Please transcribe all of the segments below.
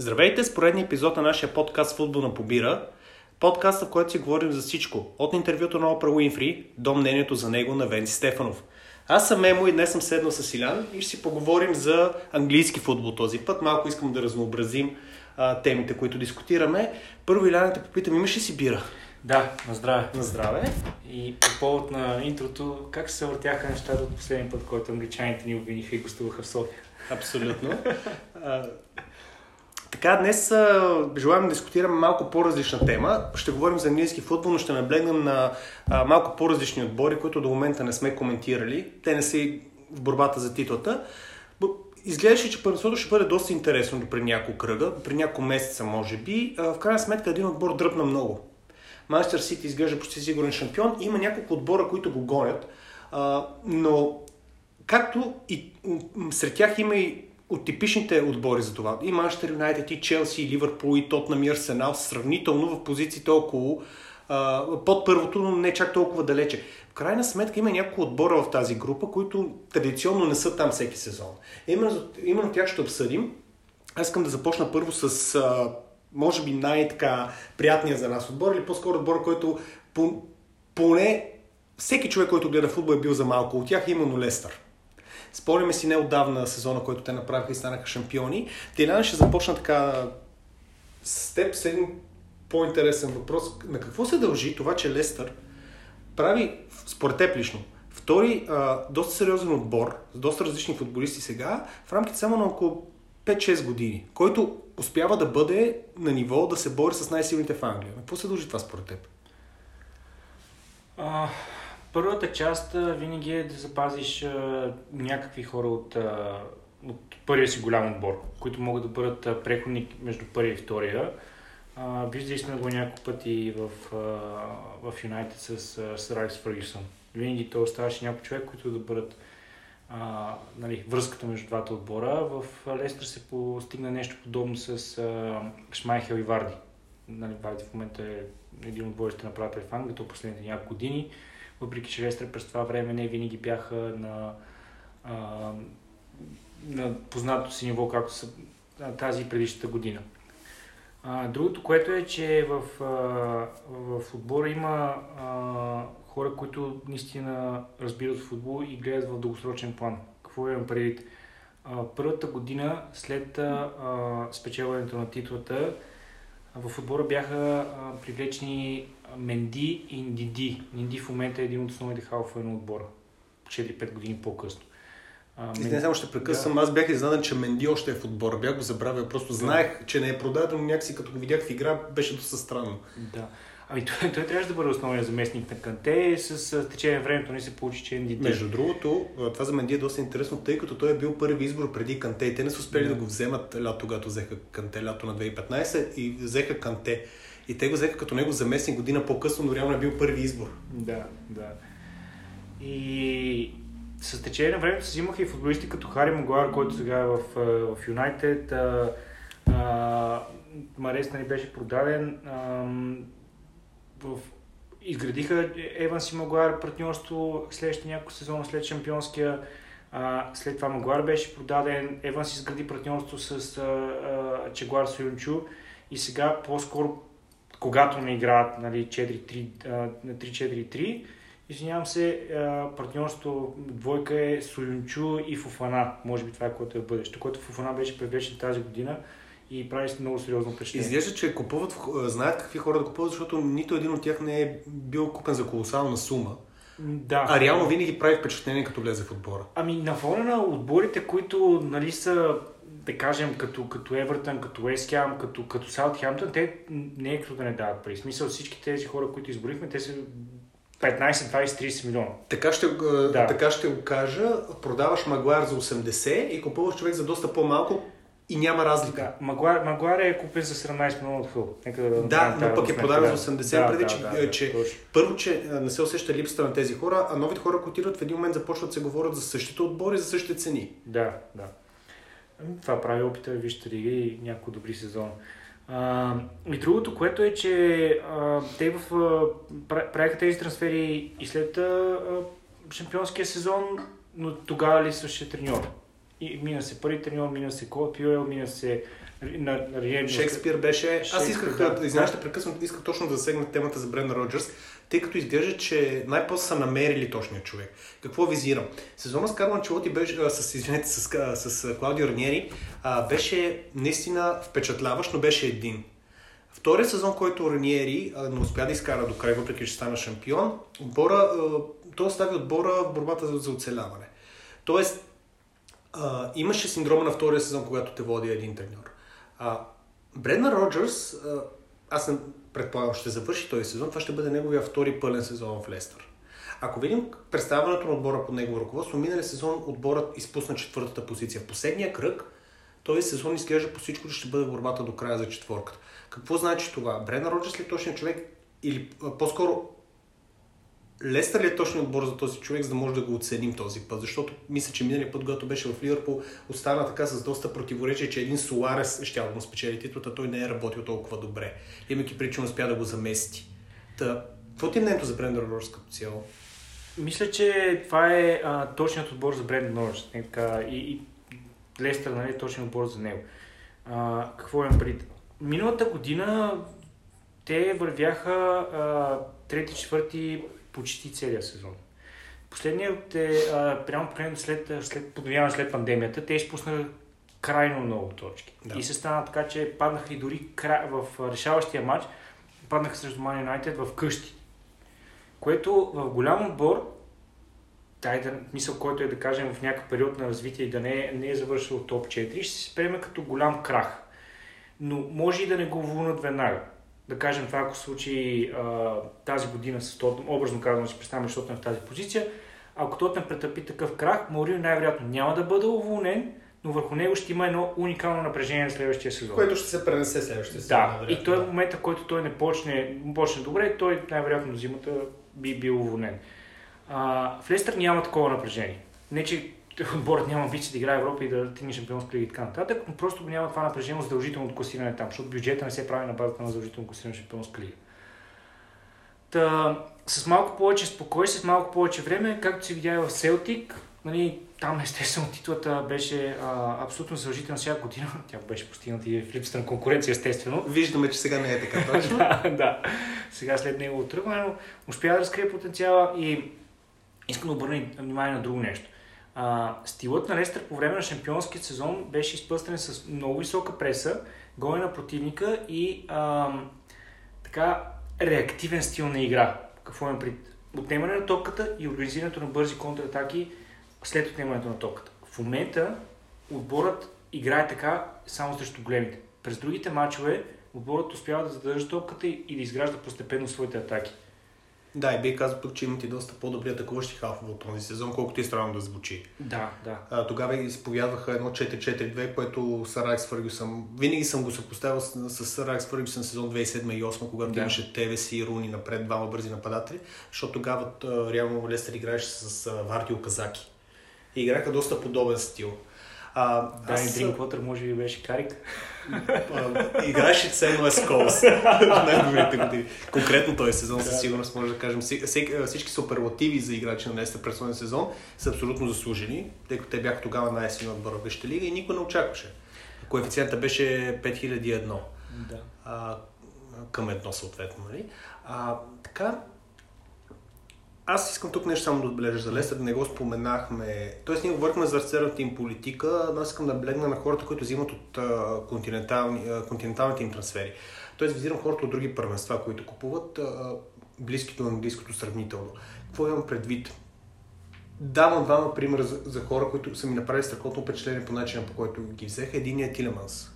Здравейте с поредния епизод на нашия подкаст Футболна побира. Подкаста, в който си говорим за всичко. От интервюто на Опра Уинфри до мнението за него на Венци Стефанов. Аз съм Мемо и днес съм седнал с Илян и ще си поговорим за английски футбол този път. Малко искам да разнообразим а, темите, които дискутираме. Първо, Илян, те попитам, имаш ли си бира? Да, на здраве. На здраве. И по повод на интрото, как се въртяха нещата от последния път, който англичаните ни обвиниха и гостуваха в София? Абсолютно. така, днес желаем да дискутираме малко по-различна тема. Ще говорим за английски футбол, но ще наблегнем на а, малко по-различни отбори, които до момента не сме коментирали. Те не са и в борбата за титлата. Изглеждаше, че първенството ще бъде доста интересно при няколко кръга, при няколко месеца, може би. А, в крайна сметка един отбор дръпна много. Манчестър Сити изглежда почти сигурен шампион. Има няколко отбора, които го гонят, а, но както и сред тях има и от типичните отбори за това. И Манчестър Юнайтед, и Челси, и Ливърпул, и Тотнам, и Арсенал, сравнително в позициите около под първото, но не чак толкова далече. В крайна сметка има няколко отбора в тази група, които традиционно не са там всеки сезон. Именно, именно тях ще обсъдим. Аз искам да започна първо с, може би, най-така приятния за нас отбор, или по-скоро отбор, който по, поне всеки човек, който гледа футбол е бил за малко от тях, именно Лестър. Спомняме си неотдавна сезона, който те направиха и станаха шампиони. Тиляна ще започна така с теб с един по-интересен въпрос. На какво се дължи това, че Лестър прави, според теб лично, втори а, доста сериозен отбор с доста различни футболисти сега, в рамките само на около 5-6 години, който успява да бъде на ниво да се бори с най-силните в Англия. На какво се дължи това според теб? А, Първата част винаги е да запазиш а, някакви хора от, а, от първия си голям отбор, които могат да бъдат а, преходни между първия и втория. А, виждали сме го няколко пъти в, Юнайтед с Сър Алекс Фъргюсън. Винаги той оставаше някой човек, които да бъдат а, нали, връзката между двата отбора. В Лестър се постигна нещо подобно с а, Шмайхел и Варди. Нали, Варди в момента е един от бойците на правата в Англия, последните няколко години въпреки че Лестър през това време не винаги бяха на, а, на познато си ниво, както са тази предишната година. А, другото, което е, че в, а, в отбора има а, хора, които наистина разбират футбол и гледат в дългосрочен план. Какво имам предвид? Първата година след а, спечелването на титлата в отбора бяха привлечени Менди и Ндиди. Нинди в момента е един от основните халфове на отбора. 4-5 години по-късно. Мен... Не само ще прекъсвам, да. аз бях изненадан, че Менди още е в отбора. Бях го забравил, просто знаех, че не е продаден, но някакси като го видях в игра беше доста странно. Да. Ами той, той трябваше да бъде основният заместник на Канте. С течение на времето не се получи, че Ндиди. Между другото, това за Менди е доста интересно, тъй като той е бил първи избор преди Канте и те не са успели да, да го вземат лято, когато взеха Канте, лято на 2015 и взеха Канте. И те го взеха като него заместник година по-късно, но реално е бил първи избор. Да, да. И с течение на времето се взимаха и футболисти като Хари Магуар, който сега е в, в Юнайтед. Марес нали беше продаден. А, в, изградиха Еванс и Магуар партньорство следващия няколко сезона след шампионския. А, след това Магуар беше продаден. Еванс изгради партньорство с а, а, Чегуар Сойончу. И сега по-скоро когато не играят нали, 3-4-3, извинявам се, партньорство двойка е Союнчу и Фуфана. Може би това е което е бъдеще. Което Фуфана беше привлечен тази година и прави много сериозно впечатление. Изглежда, че купуват, знаят какви хора да купуват, защото нито един от тях не е бил купен за колосална сума. Да. А реално винаги прави впечатление, като влезе в отбора. Ами на фона на отборите, които нали, са да кажем, като, като Евертън, като Уест като, като Саутхемптън, те не е като да не дават пари. Смисъл всички тези хора, които изборихме, те са 15, 20, 30 милиона. Така ще, да. така ще го кажа. Продаваш Магуар за 80 и купуваш човек за доста по-малко и няма разлика. Да. Магуар, Магуар е купен за 17 милиона от Хъл. Нека да, да но пък е продаван за 80, да, преди, да, че, да, че да, първо, че не се усеща липсата на тези хора, а новите хора, които идват в един момент започват да се говорят за същите отбори, за същите цени. Да, да. Това прави опита Вижте лига и някои добри сезон. А, и другото, което е, че а, те в, а, правиха тези трансфери и след а, шампионския сезон, но тогава липсваше треньор. И мина се първи треньор, мина се Кола Пюел, мина се на, на Риен. Шекспир беше... Аз исках да. да, извинявай, ще прекъсвам, исках точно да засегна темата за Бренда Роджерс, тъй като изглежда, че най-после са намерили точния човек. Какво визирам? Сезона с Карло Анчелоти беше, а, с, извинете, с, а, с, а, Клаудио Раньери а, беше наистина впечатляващ, но беше един. Втория сезон, който Раниери а, не успя да изкара до край, въпреки че стана шампион, отбора, а, той остави отбора борбата за, за оцеляване. Тоест, а, имаше синдрома на втория сезон, когато те води един треньор. А, Брендан Роджерс, а, аз не предполагам, ще завърши този сезон, това ще бъде неговия втори пълен сезон в Лестър. Ако видим представянето на отбора под негово ръководство, миналия сезон отборът изпусна четвъртата позиция. В последния кръг този сезон изглежда по всичко, че ще бъде борбата до края за четворката. Какво значи това? Брендан Роджерс ли е точният човек или по-скоро Лестър ли е точният отбор за този човек, за да може да го оценим този път? Защото мисля, че миналия път, когато беше в Ливърпул, остана така с доста противоречие, че един Суарес ще да му спечели титлата, той не е работил толкова добре. Имайки причина, успя да го замести. Та, какво ти е мнението за Брендан Роджерс като цяло? Мисля, че това е а, точният отбор за Брендан Роджерс. Е, и, и Лестър нали, е точният отбор за него. А, какво имам пред? Миналата година те вървяха а, трети, четвърти почти целия сезон. Последният е, а, прямо прямо след, след подновяване след пандемията, те изпуснаха крайно много точки. Да. И се стана така, че паднаха и дори кра... в решаващия матч, паднаха срещу Man United в къщи. Което в голям отбор, дай да, мисъл, който е да кажем в някакъв период на развитие и да не е, не е завършил топ 4, ще се приеме като голям крах. Но може и да не го вълнат веднага. Да кажем това, ако случи а, тази година с Тотнем, образно казвам, че представяме, че Тотнем в тази позиция, ако Тотнем претърпи такъв крах, Морил най-вероятно няма да бъде уволнен, но върху него ще има едно уникално напрежение на следващия сезон. Което ще се пренесе следващия сезон. Да, и той в момента, в който той не почне, почне добре, той най-вероятно до зимата би бил уволнен. А, в Лестър няма такова напрежение. Не, че отборът няма амбиции да играе Европа и да стигне шампионска лига и така нататък, но просто няма това напрежение задължителното класиране там, защото бюджета не се прави на базата на задължително класиране шампионска лига. Та, с малко повече спокойствие, с малко повече време, както се видя и в Селтик, нали, там естествено титлата беше а, абсолютно задължителна всяка година. Тя беше постигната и в липсата на конкуренция, естествено. Виждаме, че сега не е така точно. да, да. Сега след него отръгване, но успя да разкрие потенциала и искам да обърна внимание на друго нещо. А, стилът на Лестър по време на шампионския сезон беше изпъстрен с много висока преса, гоне на противника и а, така реактивен стил на игра. Какво имам пред? Отнемане на топката и организирането на бързи контратаки след отнемането на топката. В момента отборът играе така само срещу големите. През другите матчове отборът успява да задържа топката и да изгражда постепенно своите атаки. Да, и бих казал пък, че имат и доста по-добри атакуващи халфове от този сезон, колкото и странно да звучи. Да, да. А, тогава изповядваха едно 4-4-2, което с Райкс Фъргюсън, винаги съм го съпоставил с, с Райкс Фъргюсън сезон 2007 и 2008, когато Да. имаше Тевес и Руни напред, двама бързи нападатели, защото тогава реално Лестър играеше с а, Варди Оказаки. И играха доста подобен стил. А, Дани аз, Дринквотър може би беше карик. Играеше ценно е Сколс в най-добрите години. Конкретно този сезон със сигурност може да кажем. Всички суперлативи за играчи на Лестър през този сезон са абсолютно заслужени, тъй като те бяха тогава най-силен отбор в Висшата лига и никой не очакваше. Коефициента беше 5001 Да. а, към едно съответно. Нали? А, така, аз искам тук нещо само да отбележа за Лестър, не го споменахме. Тоест ние говорихме за разцелната им политика, но аз искам да блегна на хората, които взимат от континентални, континенталните им трансфери. Тоест визирам хората от други първенства, които купуват а, близки до английското сравнително. Какво имам предвид? Давам двама примера за, за хора, които са ми направили страхотно впечатление по начина по който ги взеха. Единият е Тилеманс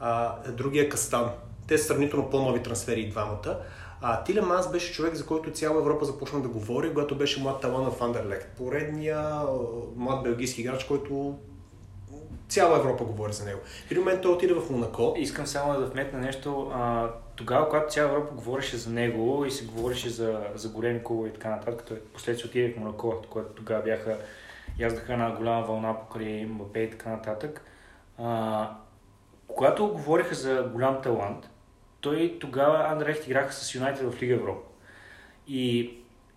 а, другия Кастан. Те са сравнително по-нови трансфери и двамата. А Тилеманс беше човек, за който цяла Европа започна да говори, когато беше млад талан на Фандерлехт. Поредния млад белгийски играч, който цяла Европа говори за него. В един момент той отиде в Монако. Искам само да вметна нещо. А, тогава, когато цяла Европа говореше за него и се говореше за, за големи и така нататък, той последствие отиде в Монако, което тогава бяха яздаха една голяма вълна покрай Мбапе и така нататък. А, когато говориха за голям талант, той тогава Андерехт играха с Юнайтед в Лига Европа. И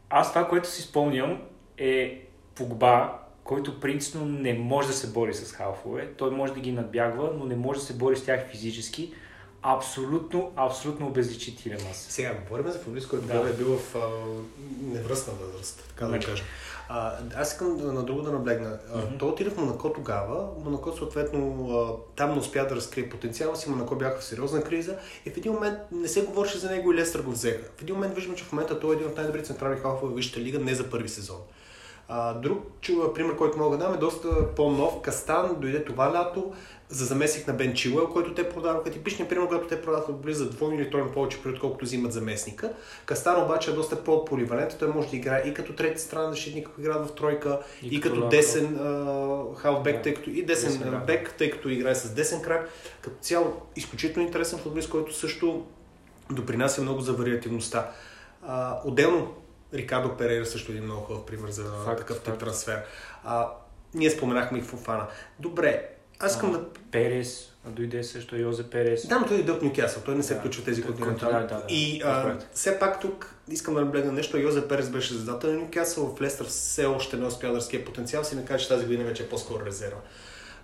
аз това, което си спомням е Погба, който принципно не може да се бори с халфове. Той може да ги надбягва, но не може да се бори с тях физически. Абсолютно, абсолютно обезличи Тилемас. Сега говорим за футболист, който да. е бил в а, невръстна възраст, така да кажа. А, аз искам да, на друго да наблегна. Mm-hmm. Той отиде в Монако тогава. Монако съответно а, там не успя да разкрие потенциала си. Монако бяха в сериозна криза и в един момент не се говореше за него и Лестър го взеха. В един момент виждаме, че в момента той е един от най-добрите централни халфове в Висшата лига, не за първи сезон. А, друг чува, пример, който мога да дам е доста по-нов. Кастан дойде това лято за заместник на Бен Чилуел, който те продаваха. Типичният пример, когато те продаваха близо за двойно или тройно повече период, колкото взимат заместника. Кастан обаче е доста по-поливалент. Той може да играе и като трети страна защитник, ако играе в тройка, и, и като, десен халфбек, да. тъй като и десен, десен бек, тъй като играе с десен крак. Като цяло, изключително интересен футболист, който също допринася много за вариативността. А, отделно Рикардо Перейра също е един много хубав пример за факт, такъв тип трансфер. А, ние споменахме и Фофана. Добре, аз искам да... Перес, дойде също Йозе Перес. Да, но той е от Нюкасъл, той не се да, включва тези, които имат да, да, И а, все пак тук искам да наблегна нещо. Йозе Перес беше задател на Нюкасъл, в Лестър все още не успя да потенциал си, не кажа, че тази година вече е по-скоро резерва.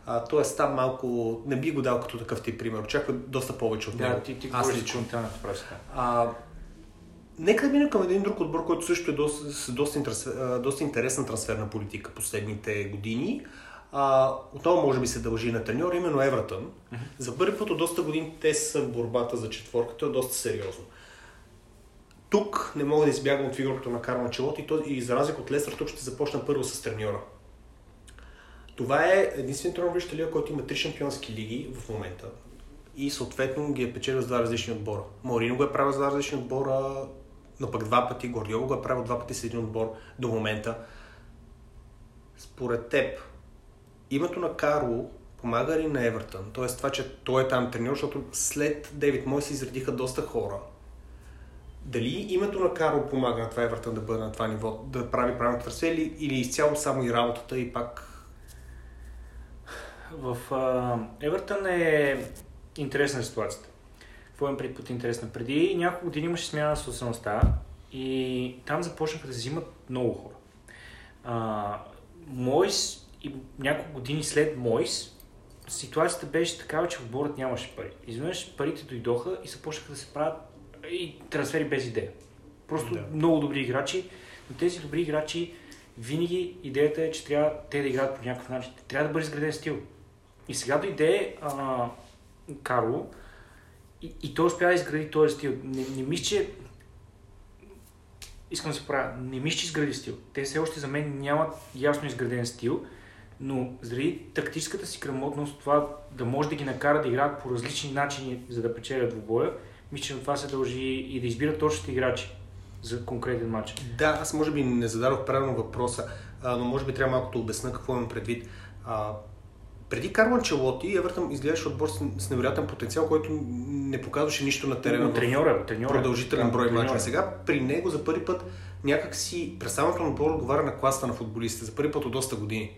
А, тоест там малко не би го дал като такъв тип пример. Очаква доста повече от него. Да, ти, ти Аз лично. А, Нека да минем към един друг отбор, който също е доста, доста, доста интересна трансферна политика последните години. А, отново може би се дължи на треньор, именно Евратън. Mm-hmm. За първи път от доста години те са в борбата за четворката, е доста сериозно. Тук не мога да избягам от фигурата на Карл Челот и, и за разлика от Лестър, тук ще започна първо с треньора. Това е единственият треньор в лига, който има три шампионски лиги в момента. И съответно ги е печелил с два различни отбора. Морино го е правил с два различни отбора, но пък два пъти Гордиово го е правил два пъти с един отбор до момента. Според теб, името на Карло помага ли на Евертън? Тоест това, че той е там треньор, защото след Дейвид Мой се изредиха доста хора. Дали името на Карло помага на това Евертън да бъде на това ниво, да прави правилното трасе или, или изцяло само и работата и пак? В Евертън е интересна ситуацията. Какво имам пред под интересна? Преди няколко години имаше смяна на собствеността и там започнаха да взимат много хора. А, Мойс и няколко години след Мойс ситуацията беше такава, че отборът нямаше пари. Изведнъж парите дойдоха и започнаха да се правят и трансфери без идея. Просто да. много добри играчи, но тези добри играчи винаги идеята е, че трябва те да играят по някакъв начин. Трябва да бъде изграден стил. И сега дойде а, Карло и, и той успя да изгради този стил. Не, не мисля, че искам да се правя, не мисля, че изгради стил. Те все още за мен нямат ясно изграден стил, но заради тактическата си грамотност, това да може да ги накара да играят по различни начини, за да печелят в мисля, че на това се дължи и да избират точните играчи за конкретен матч. Да, аз може би не зададох правилно въпроса, но може би трябва малко да обясна какво имам предвид. Преди Карло Анчелоти, Евертън изглеждаше отбор с, с невероятен потенциал, който не показваше нищо на терена. Но, треньора, треньора. Продължителен брой мачове. Сега при него за първи път някакси представянето на отбор отговаря на класа на футболистите. За първи път от доста години.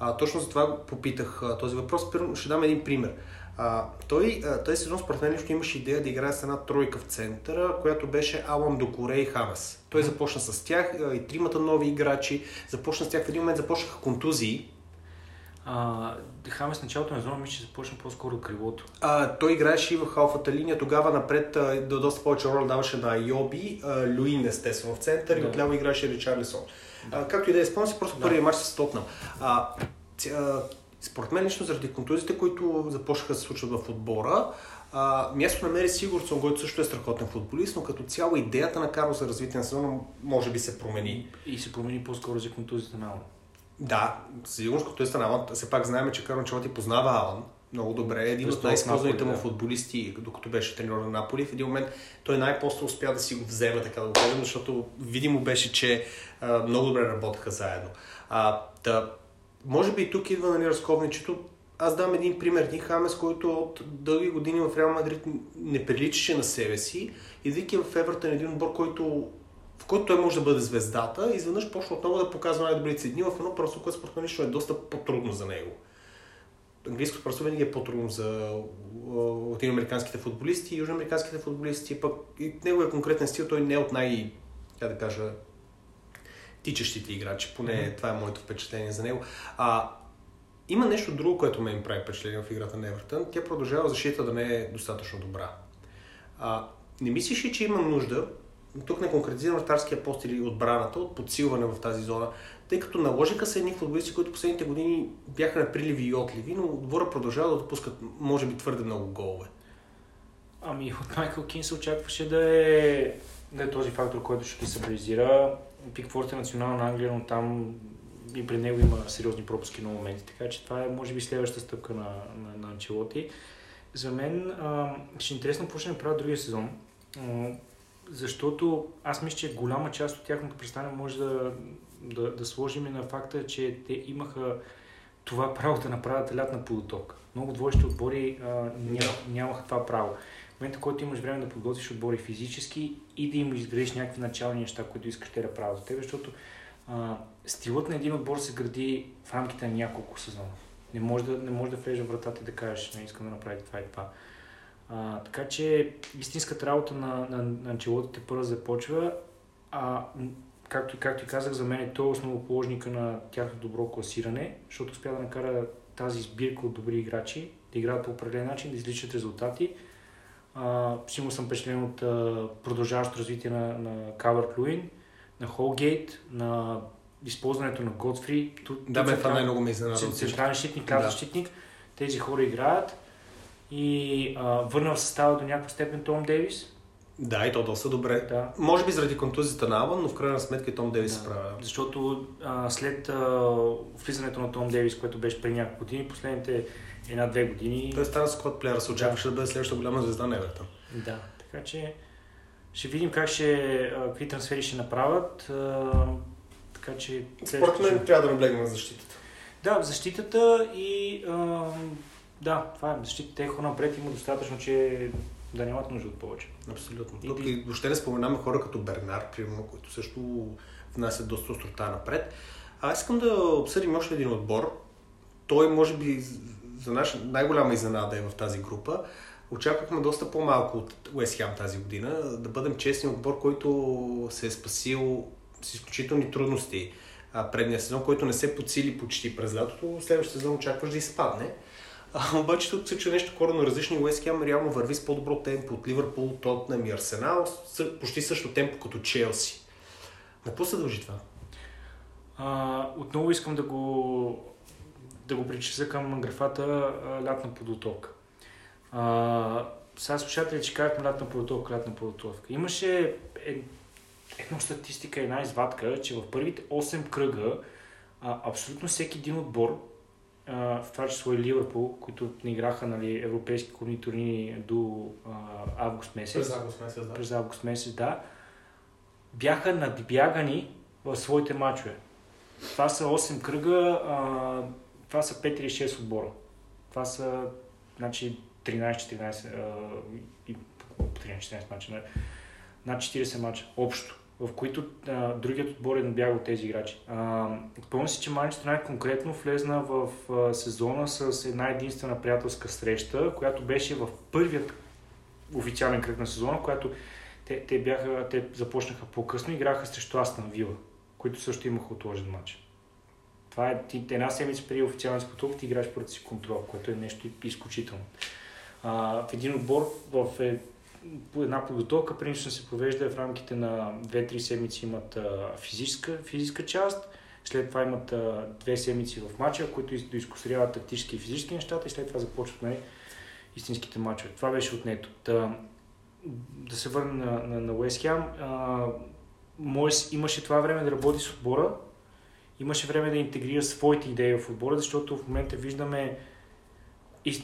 А, точно за това попитах а, този въпрос. Първо ще дам един пример. А, той, а, този сезон според мен лично имаше идея да играе с една тройка в центъра, която беше Алан Докоре и Хамас. Той започна с тях а, и тримата нови играчи. Започна с тях в един момент започнаха контузии. А, Хамес началото на зона мисля, че започна по-скоро крилото. А, той играеше и в халфата линия. Тогава напред а, доста повече роля даваше на Йоби, а, Люин естествено в център да. и отляво играеше Ричарлисон. А, както и да е, спомням си, просто да. първият матч с Тотнам. А, а, според мен лично заради контузите, които започнаха да се случват в отбора, а, място намери Сигурдсон, който също е страхотен футболист, но като цяло идеята на Карло за развитие на сезона може би се промени. И се промени по-скоро за контузите на Алан. Да, сигурно като е на Алан. Все пак знаем, че Карло Чалати познава Алан много добре. Един от най-използваните му да. футболисти, докато беше треньор на Наполи. В един момент той най-после успя да си го вземе, така да го кажем, защото видимо беше, че а, много добре работеха заедно. А, да, може би и тук идва нали, разковничето. Аз дам един пример. Един Хамес, който от дълги години в Реал Мадрид не приличаше на себе си, идвайки в Евертън един отбор, който в който той може да бъде звездата, изведнъж почва отново да показва най-добрите си дни в едно просто, което според мен е доста по-трудно за него английското просто винаги е по-трудно за латиноамериканските футболисти и южноамериканските футболисти, пък и неговия конкретен стил той не е от най, как да кажа, тичащите играчи, поне mm-hmm. това е моето впечатление за него. А, има нещо друго, което ме им прави впечатление в играта на Евертън. Тя продължава защита да не е достатъчно добра. А, не мислиш ли, че има нужда, тук не конкретизирам вратарския пост или отбраната, от подсилване в тази зона, тъй като наложиха се едни футболисти, които последните години бяха наприливи и отливи, но отбора продължава да допускат, може би, твърде много голове. Ами от Майкъл Кин се очакваше да е, да е този фактор, който ще ги стабилизира. Пикфорд е национална Англия, но там и при него има сериозни пропуски на моменти, така че това е може би следващата стъпка на, на, на Анчелоти. За мен а, ще е интересно какво ще направят другия сезон, защото аз мисля, че голяма част от тяхното представяне може да, да, да сложим и на факта, че те имаха това право да направят лятна подоток. Много двоещи отбори а, ня, нямаха това право. В момента, който имаш време да подготвиш отбори физически и да им изградиш някакви начални неща, които искаш те да правят за теб, защото а, стилът на един отбор се гради в рамките на няколко сезона. Не може да, не може да влезе в вратата и да кажеш, не искам да направя това и това. А, така че истинската работа на, на, на Анчелотите първо започва, а както, както и казах, за мен е то основоположника на тяхното добро класиране, защото успя да накара тази сбирка от добри играчи да играят по определен начин, да изличат резултати. сигурно съм впечатлен от продължаващото развитие на, на Кавърт Луин, на Холгейт, на използването на Годфри. Да, бе, това най-много ме изненада. Централен щитник, ляв да. защитник. Тези хора играят и а, върна в състава до някаква степен Том Дейвис. Да, и то доста добре. Да. Може би заради контузията на Аван, но в крайна сметка и Том Дейвис да. се справя. Защото а, след а, влизането на Том Дейвис, което беше преди няколко години, последните една-две години... Той стана сквад плеера, се очакваше да. да бъде следващата голяма звезда на Евертън. Да, така че ще видим как ще, какви трансфери ще направят. Така че... Според мен трябва да наблегнем на защитата. Да, защитата и... да, това е. Защитата те хора напред има достатъчно, че да нямат нужда от повече. Абсолютно. И, Тук и въобще не споменаме хора като Бернар, примерно, които също внасят доста острота напред. А аз искам да обсъдим още един отбор. Той може би за наша най-голяма изненада е в тази група. Очаквахме доста по-малко от Уест Хем тази година. Да бъдем честни, отбор, който се е спасил с изключителни трудности предния сезон, който не се подсили почти през лятото. Следващия сезон очакваш да изпадне. Обаче тук се че нещо коренно различно. Уест Хем реално върви с по-добро темпо от Ливърпул, Тотнем и Арсенал. Почти също темпо като Челси. На какво се дължи това? А, отново искам да го, да го причисля към графата лятна подоток. А, сега слушатели, че казахме лятна подготовка, лятна подготовка. Имаше е, една статистика, една извадка, че в първите 8 кръга а, абсолютно всеки един отбор, в това число и Ливърпул, които не играха нали, европейски клубни турнири до а, август месец. През август месец, да. През август месец, да. Бяха надбягани в своите матчове. Това са 8 кръга, а, това са 5 или 6 отбора. Това са, значи, 13-14 и 13-14 мача, над 40 мача общо, в които а, другият отбор е набягал тези играчи. Помня си, че Манчестър най конкретно влезна в а, сезона с една единствена приятелска среща, която беше в първият официален кръг на сезона, която те, те, бяха, те започнаха по-късно и играха срещу Астан Вила, които също имаха отложен матч. Това е ти, една седмица преди официален споток, ти играеш против си контрол, което е нещо изключително. А, в един отбор в е, една подготовка принципно се провежда в рамките на 2-3 седмици имат физическа, физическа част, след това имат две седмици в матча, които доискусоряват тактически и физически нещата и след това започват нали, истинските матчове. Това беше отнето. Да, да се върна на, на, на Уест Хем. Мойс имаше това време да работи с отбора, имаше време да интегрира своите идеи в отбора, защото в момента виждаме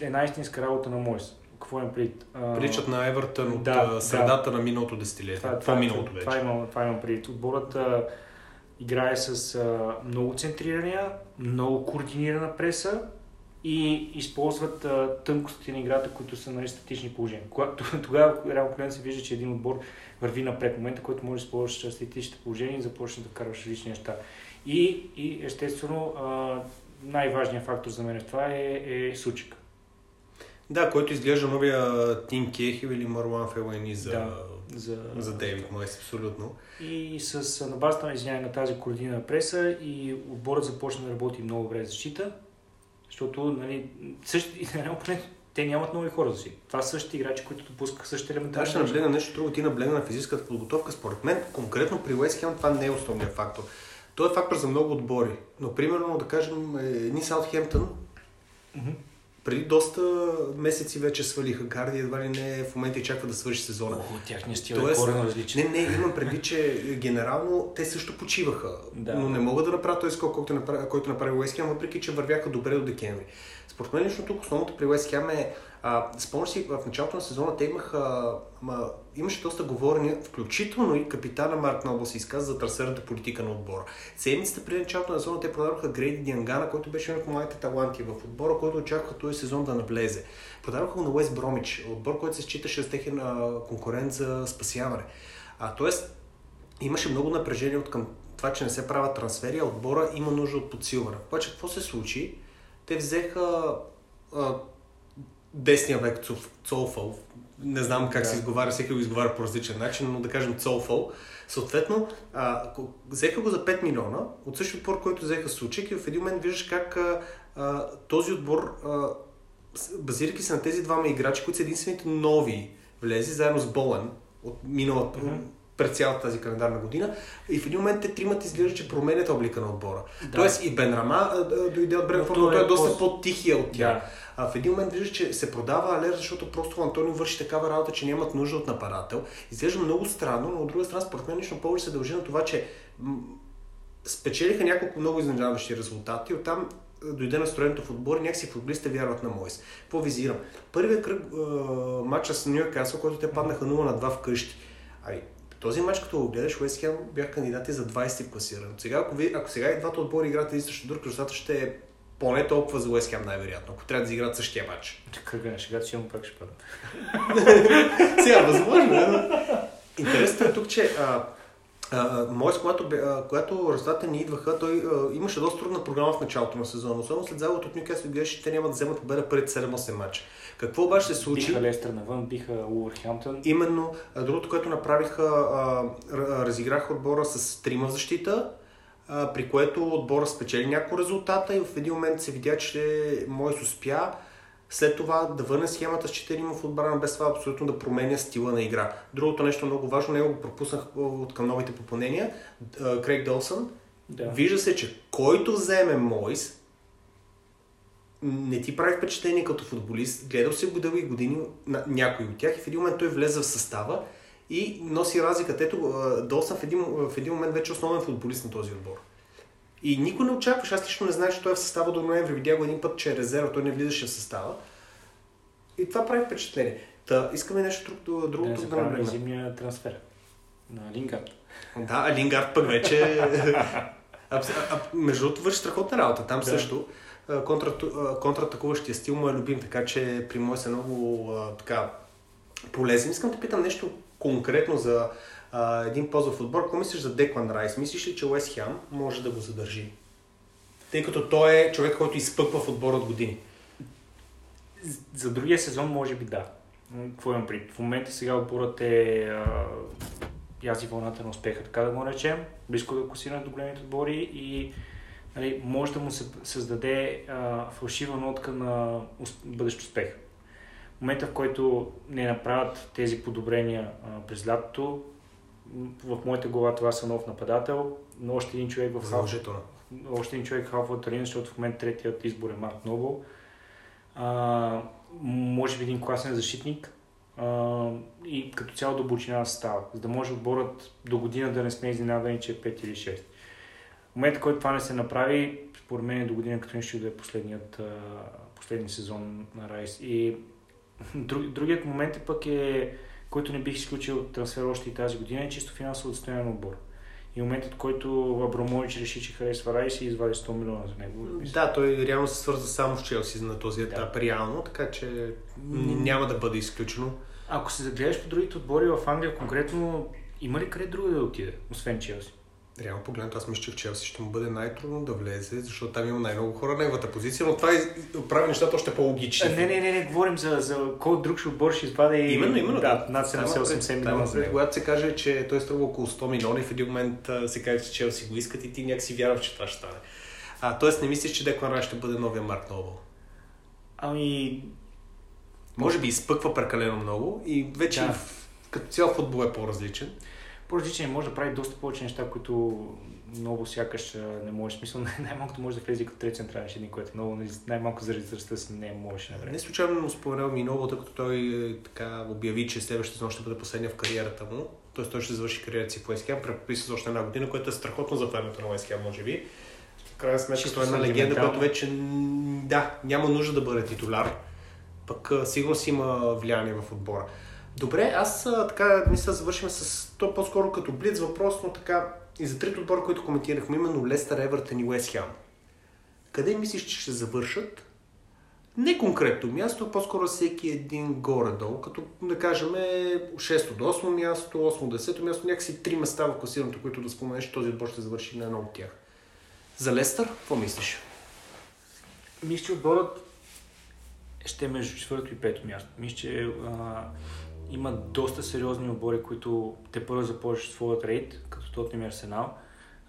една истинска работа на Мойс. Какво е пред? Приличат на Евертън от да, средата да. на миналото десетилетие. Това, това, миналото вече. Това имам, това имам пред. Отборът а, играе с а, много центрирания, много координирана преса и използват а, тънкостите на играта, които са нали, статични положения. Когато, тогава реално се вижда, че един отбор върви напред. Момента, който може да използваш статичните положения и започнеш да караш различни неща. И, и естествено, а, най-важният фактор за мен в това е, е Сучик Да, който изглежда новия Тим Кехил или Марван Фелайни за, Да, за, за Дейвид Мойс, абсолютно. И с на базата на извинение на тази координирана преса и отборът започна да работи много добре защита, защото нали, същи, те нямат нови хора за си. Това са същите играчи, които допускаха същите елементарни. ще наблегна нещо друго. Ти наблегна на физическата подготовка. Според мен, конкретно при Хем това не е основният фактор. Той е фактор за много отбори. Но, примерно, да кажем, е, едни Саутхемптън Мгм. Преди доста месеци вече свалиха Гарди, едва ли не в момента и чаква да свърши сезона. О, тяхният стил Тоест, е коренно различен. Не, не, имам предвид, че генерално те също почиваха, Да. но не могат да направят този скок, който направи, който направи Уест въпреки че вървяха добре до декември. Според мен лично тук основното при Уест е, а, си, в началото на сезона те имаха, ма, имаше доста говорения, включително и капитана Марк Нобъл се изказа за трансферната политика на отбора. Седмицата преди началото на сезона те продадоха Грейди Диангана, който беше един от младите таланти в отбора, който очакваха този сезон да навлезе. Продадоха го на Уест Бромич, отбор, който се считаше с техен конкурент за спасяване. А, тоест, имаше много напрежение от към това, че не се правят трансфери, а отбора има нужда от подсилване. Обаче какво се случи? Те взеха а, десния век Цолфъл. Не знам как Да. се изговаря, всеки го изговаря по различен начин, но да кажем Цолфъл. Съответно, а, взеха го за 5 милиона, от същия отбор, който взеха Сучек и в един момент виждаш как а, а, този отбор, а, базирайки се на тези двама играчи, които са единствените нови влези, заедно с Болен от миналата, Мгм. През цялата тази календарна година. И в един момент те тримата изглежда, че променят облика на отбора. Да. Тоест и Бенрама дойде от Бренфорд, Но той е е доста по- по-тихия от тях. Да. А в един момент виждаш, че се продава Алер, защото просто Антонио върши такава работа, че нямат нужда от нападател. Изглежда много странно, но от друга страна, според мен лично повече се дължи на това, че спечелиха няколко много изненадващи резултати. Оттам дойде настроението в отбор и някакси футболистите вярват на Мойс. Какво визирам? Първият кръг а, матча с Нью Касъл, който те паднаха 0 на 2 вкъщи. Ами, този матч, като го гледаш, Уест Хем бях кандидати за 20 класиран. Сега, ако, ви, ако сега и двата отбора играят един срещу друг, резултатът ще е поне толкова за Уест Хем най-вероятно, ако трябва да изиграят същия матч. Кръга на шегата сигурно пак ще падат. Сега, възможно е, но... Интересното е тук, че а, Мойс, когато, когато резултатите ни идваха, той а, имаше доста трудна програма в началото на сезона. Особено след загубата от Нюкасъл гледаше, че те няма да вземат победа пред 7-8 матча. Какво обаче се случи? Биха Лестър навън, биха Уорхемптън. Именно другото, което направиха, а, разиграха отбора с трима в защита, а, при което отбора спечели няколко резултата и в един момент се видя, че Мойс успя след това да върне схемата с 4 в отбрана, без това абсолютно да променя стила на игра. Другото нещо много важно, него го пропуснах от към новите попълнения, Крейг Долсън. Да. Вижда се, че който вземе Мойс, не ти прави впечатление като футболист. Гледал си го дълги години на някой от тях и в един момент той влезе в състава и носи разликата. Ето, Долсън в един, в един момент вече е основен футболист на този отбор. И никой не очакваш. Аз лично не знаех, че той е в състава до ноември. Видях го един път, че е резерва, той не влизаше в състава. И това прави впечатление. Та, искаме нещо друго, Да друго не тук да наблегнем. зимния трансфер на Лингард. Да, а Лингард пък вече... а, а, между другото, върши страхотна работа. Там Да. също контратакуващия стил му е любим, така че при мой е много а, така полезен. Искам да питам нещо конкретно за един ползов отбор. Какво мислиш за Деклан Райс? Мислиш ли, че Уест Хем може да го задържи? Тъй като той е човек, който изпъква в отбора от години. За другия сезон може би да. Какво имам пред? В момента сега отборът е а, язи вълната на успеха, така да го наречем, близко да класиране до големите отбори и нали, може да му се създаде а, фалшива нотка на бъдещ успех. В момента, в който не направят тези подобрения а, през лятото, в моята глава това са нов нападател, но още един човек в халф, още един човек в Алфа защото в момента третият избор е Марк Нобъл. А, може би един класен защитник а, и като цяло дълбочина на състава, за да може отборът до година да не сме изненадани, че е 5 или 6. В момента, който това не се направи, според мен до година като нещо да е последният, а, последния сезон на Райс. И друг, другият момент е пък е, който не бих изключил от трансфер още и тази година, е чисто финансово състояние на отбора. И моментът, който Абрамович реши, че харесва Райс и извади 100 милиона за него. Мисля, Да, той реално се свърза само с Челси на този етап, реално, така че няма да бъде изключено. Ако се загледаш по другите отбори в Англия конкретно, има ли къде друго да отиде, освен Челси? Реално погледнато, аз мисля, че в Челси ще му бъде най-трудно да влезе, защото там има най-много хора на неговата позиция, но това е, прави нещата още по-логични. Не, не, не, не, говорим за, за кой друг ще отбор ще извади. Именно, именно. Да, над 70-80 милиона. Пред, когато се каже, че той струва около 100 милиона и в един момент се каже, че Челси го искат и ти някакси вярваш, че това ще стане. А, тоест не мислиш, че Деклан Райс ще бъде новия Марк Нобъл? Ами... Може би изпъква прекалено много и вече Да. като цял футбол е по-различен. По-различен може да прави доста повече неща, които много сякаш не може. Смисъл, най- най-малкото може да влезе като трети централен един, което е много, най-малко заради възрастта си не можеше на време. Не случайно му споменавам и много, тъй като той е, така обяви, че следващата сезон ще бъде последния в кариерата му. Тоест той ще завърши кариерата си в Уест Хем, преподписа за още една година, което е страхотно за времето на Уест Хем, може би. В крайна сметка той е една легенда, която вече да, няма нужда да бъде титуляр. Пък сигурно си има влияние в отбора. Добре, аз така мисля завършим с то по-скоро като блиц въпрос, но така и за трите отбора, които коментирахме, именно Лестър, Евертън и Уест Хем. Къде мислиш, че ще завършат? Не конкретно място, по-скоро всеки един горе-долу, като да кажем 6 до 8 място, 8 до 10 място, някакси три места в класирането, които да споменеш, този отбор ще завърши на едно от тях. За Лестър, какво мислиш? Мисля, че отборът ще е между четвърто и пето място. Мисля, че а, има доста сериозни отбори, които те първо започват своят рейд, като Тотнем и Арсенал.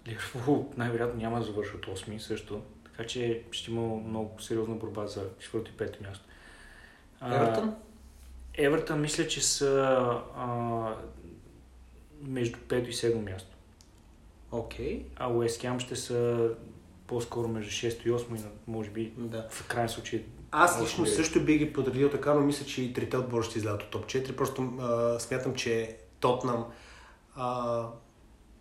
Ливърпул най-вероятно няма да завършат 8 също. Така че ще има много сериозна борба за четвърто и пето място. А, Евертън? Евертън мисля, че са а, между 5 и 7 място. Окей. А Уест ще са по-скоро между 6 и 8 и може би Да. в крайен случай Аз лично също би ги подредил така, но мисля, че и трите отбора ще излязат от топ 4. Просто а, смятам, че Тотнам а,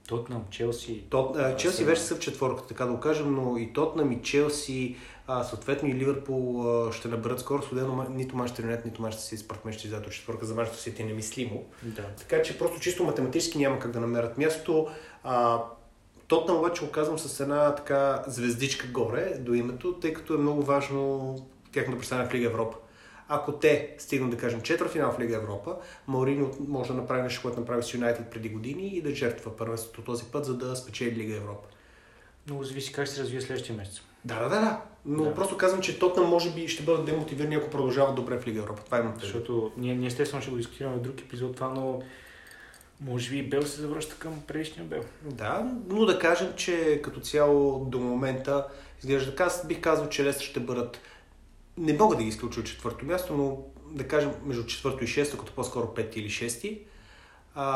Тотнам, Челси. Тот, а, Челси вече са в четворката, така да го кажем, но и Тотнам, и Челси, а, съответно и Ливърпул а, ще наберат скоро. Студено нито Манчестър Юнайтед, нито Манчестър Сити според мен ще излязат от четворка. За Манчестър Сити е немислимо. Да. Така че просто чисто математически няма как да намерят място. А, Тотнам обаче го казвам с една така звездичка горе до името, тъй като е много важно тяхното представяне в Лига Европа. Ако те стигнат, да кажем, четвъртфинал в Лига Европа, Мауриньо може да направи нещо, което направи с Юнайтед преди години и да жертва първенството този път, за да спечели Лига Европа. Много зависи как ще се развие следващия месец. Да, да, да, да. Но Да. просто казвам, че Тотнам може би ще бъдат демотивирани, ако продължават добре в Лига Европа. Това имам предвид. Защото ние, ние естествено ще го дискутираме в друг епизод това, но може би и Бел се завръща към предишния Бел. Да, но да кажем, че като цяло до момента изглежда така. Бих казал, че Лестър ще бъдат... Не мога да ги изключа от четвърто място, но да кажем между четвърто и шесто, като по-скоро пети или шести.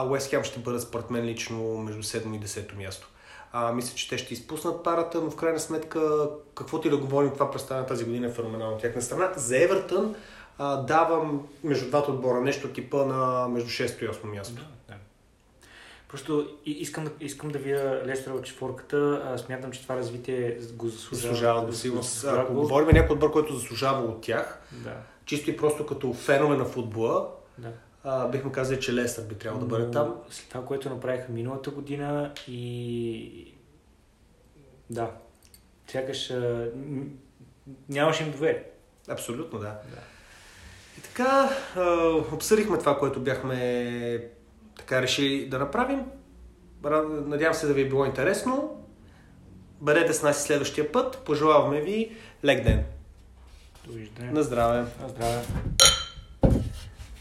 Уест Хем ще бъдат според мен лично между седмо и десето място. А, мисля, че те ще изпуснат парата, но в крайна сметка, каквото и да говорим, това представя тази година е феноменално от тяхна страна. За Евертън а, давам между двата отбора нещо типа на между 6 и 8 място. Да. Просто искам, да- искам да видя Лестър от четворката. А, смятам, че това развитие го заслужава. Заслужава да заслужава Ако го. говорим някой отбор, който заслужава от тях, Да, чисто и просто като фенове на футбола, да. а, бихме казали, че Лестър би трябвало да бъде Но там. След това, което направиха миналата година и... Да. Сякаш а, нямаше им доверие. Абсолютно, да. Да. И така, а, обсъдихме това, което бяхме така решили да направим. Ра- Надявам се да ви е било интересно. Бъдете с нас следващия път. Пожелаваме ви лек ден. Довиждане. На здраве! На здраве.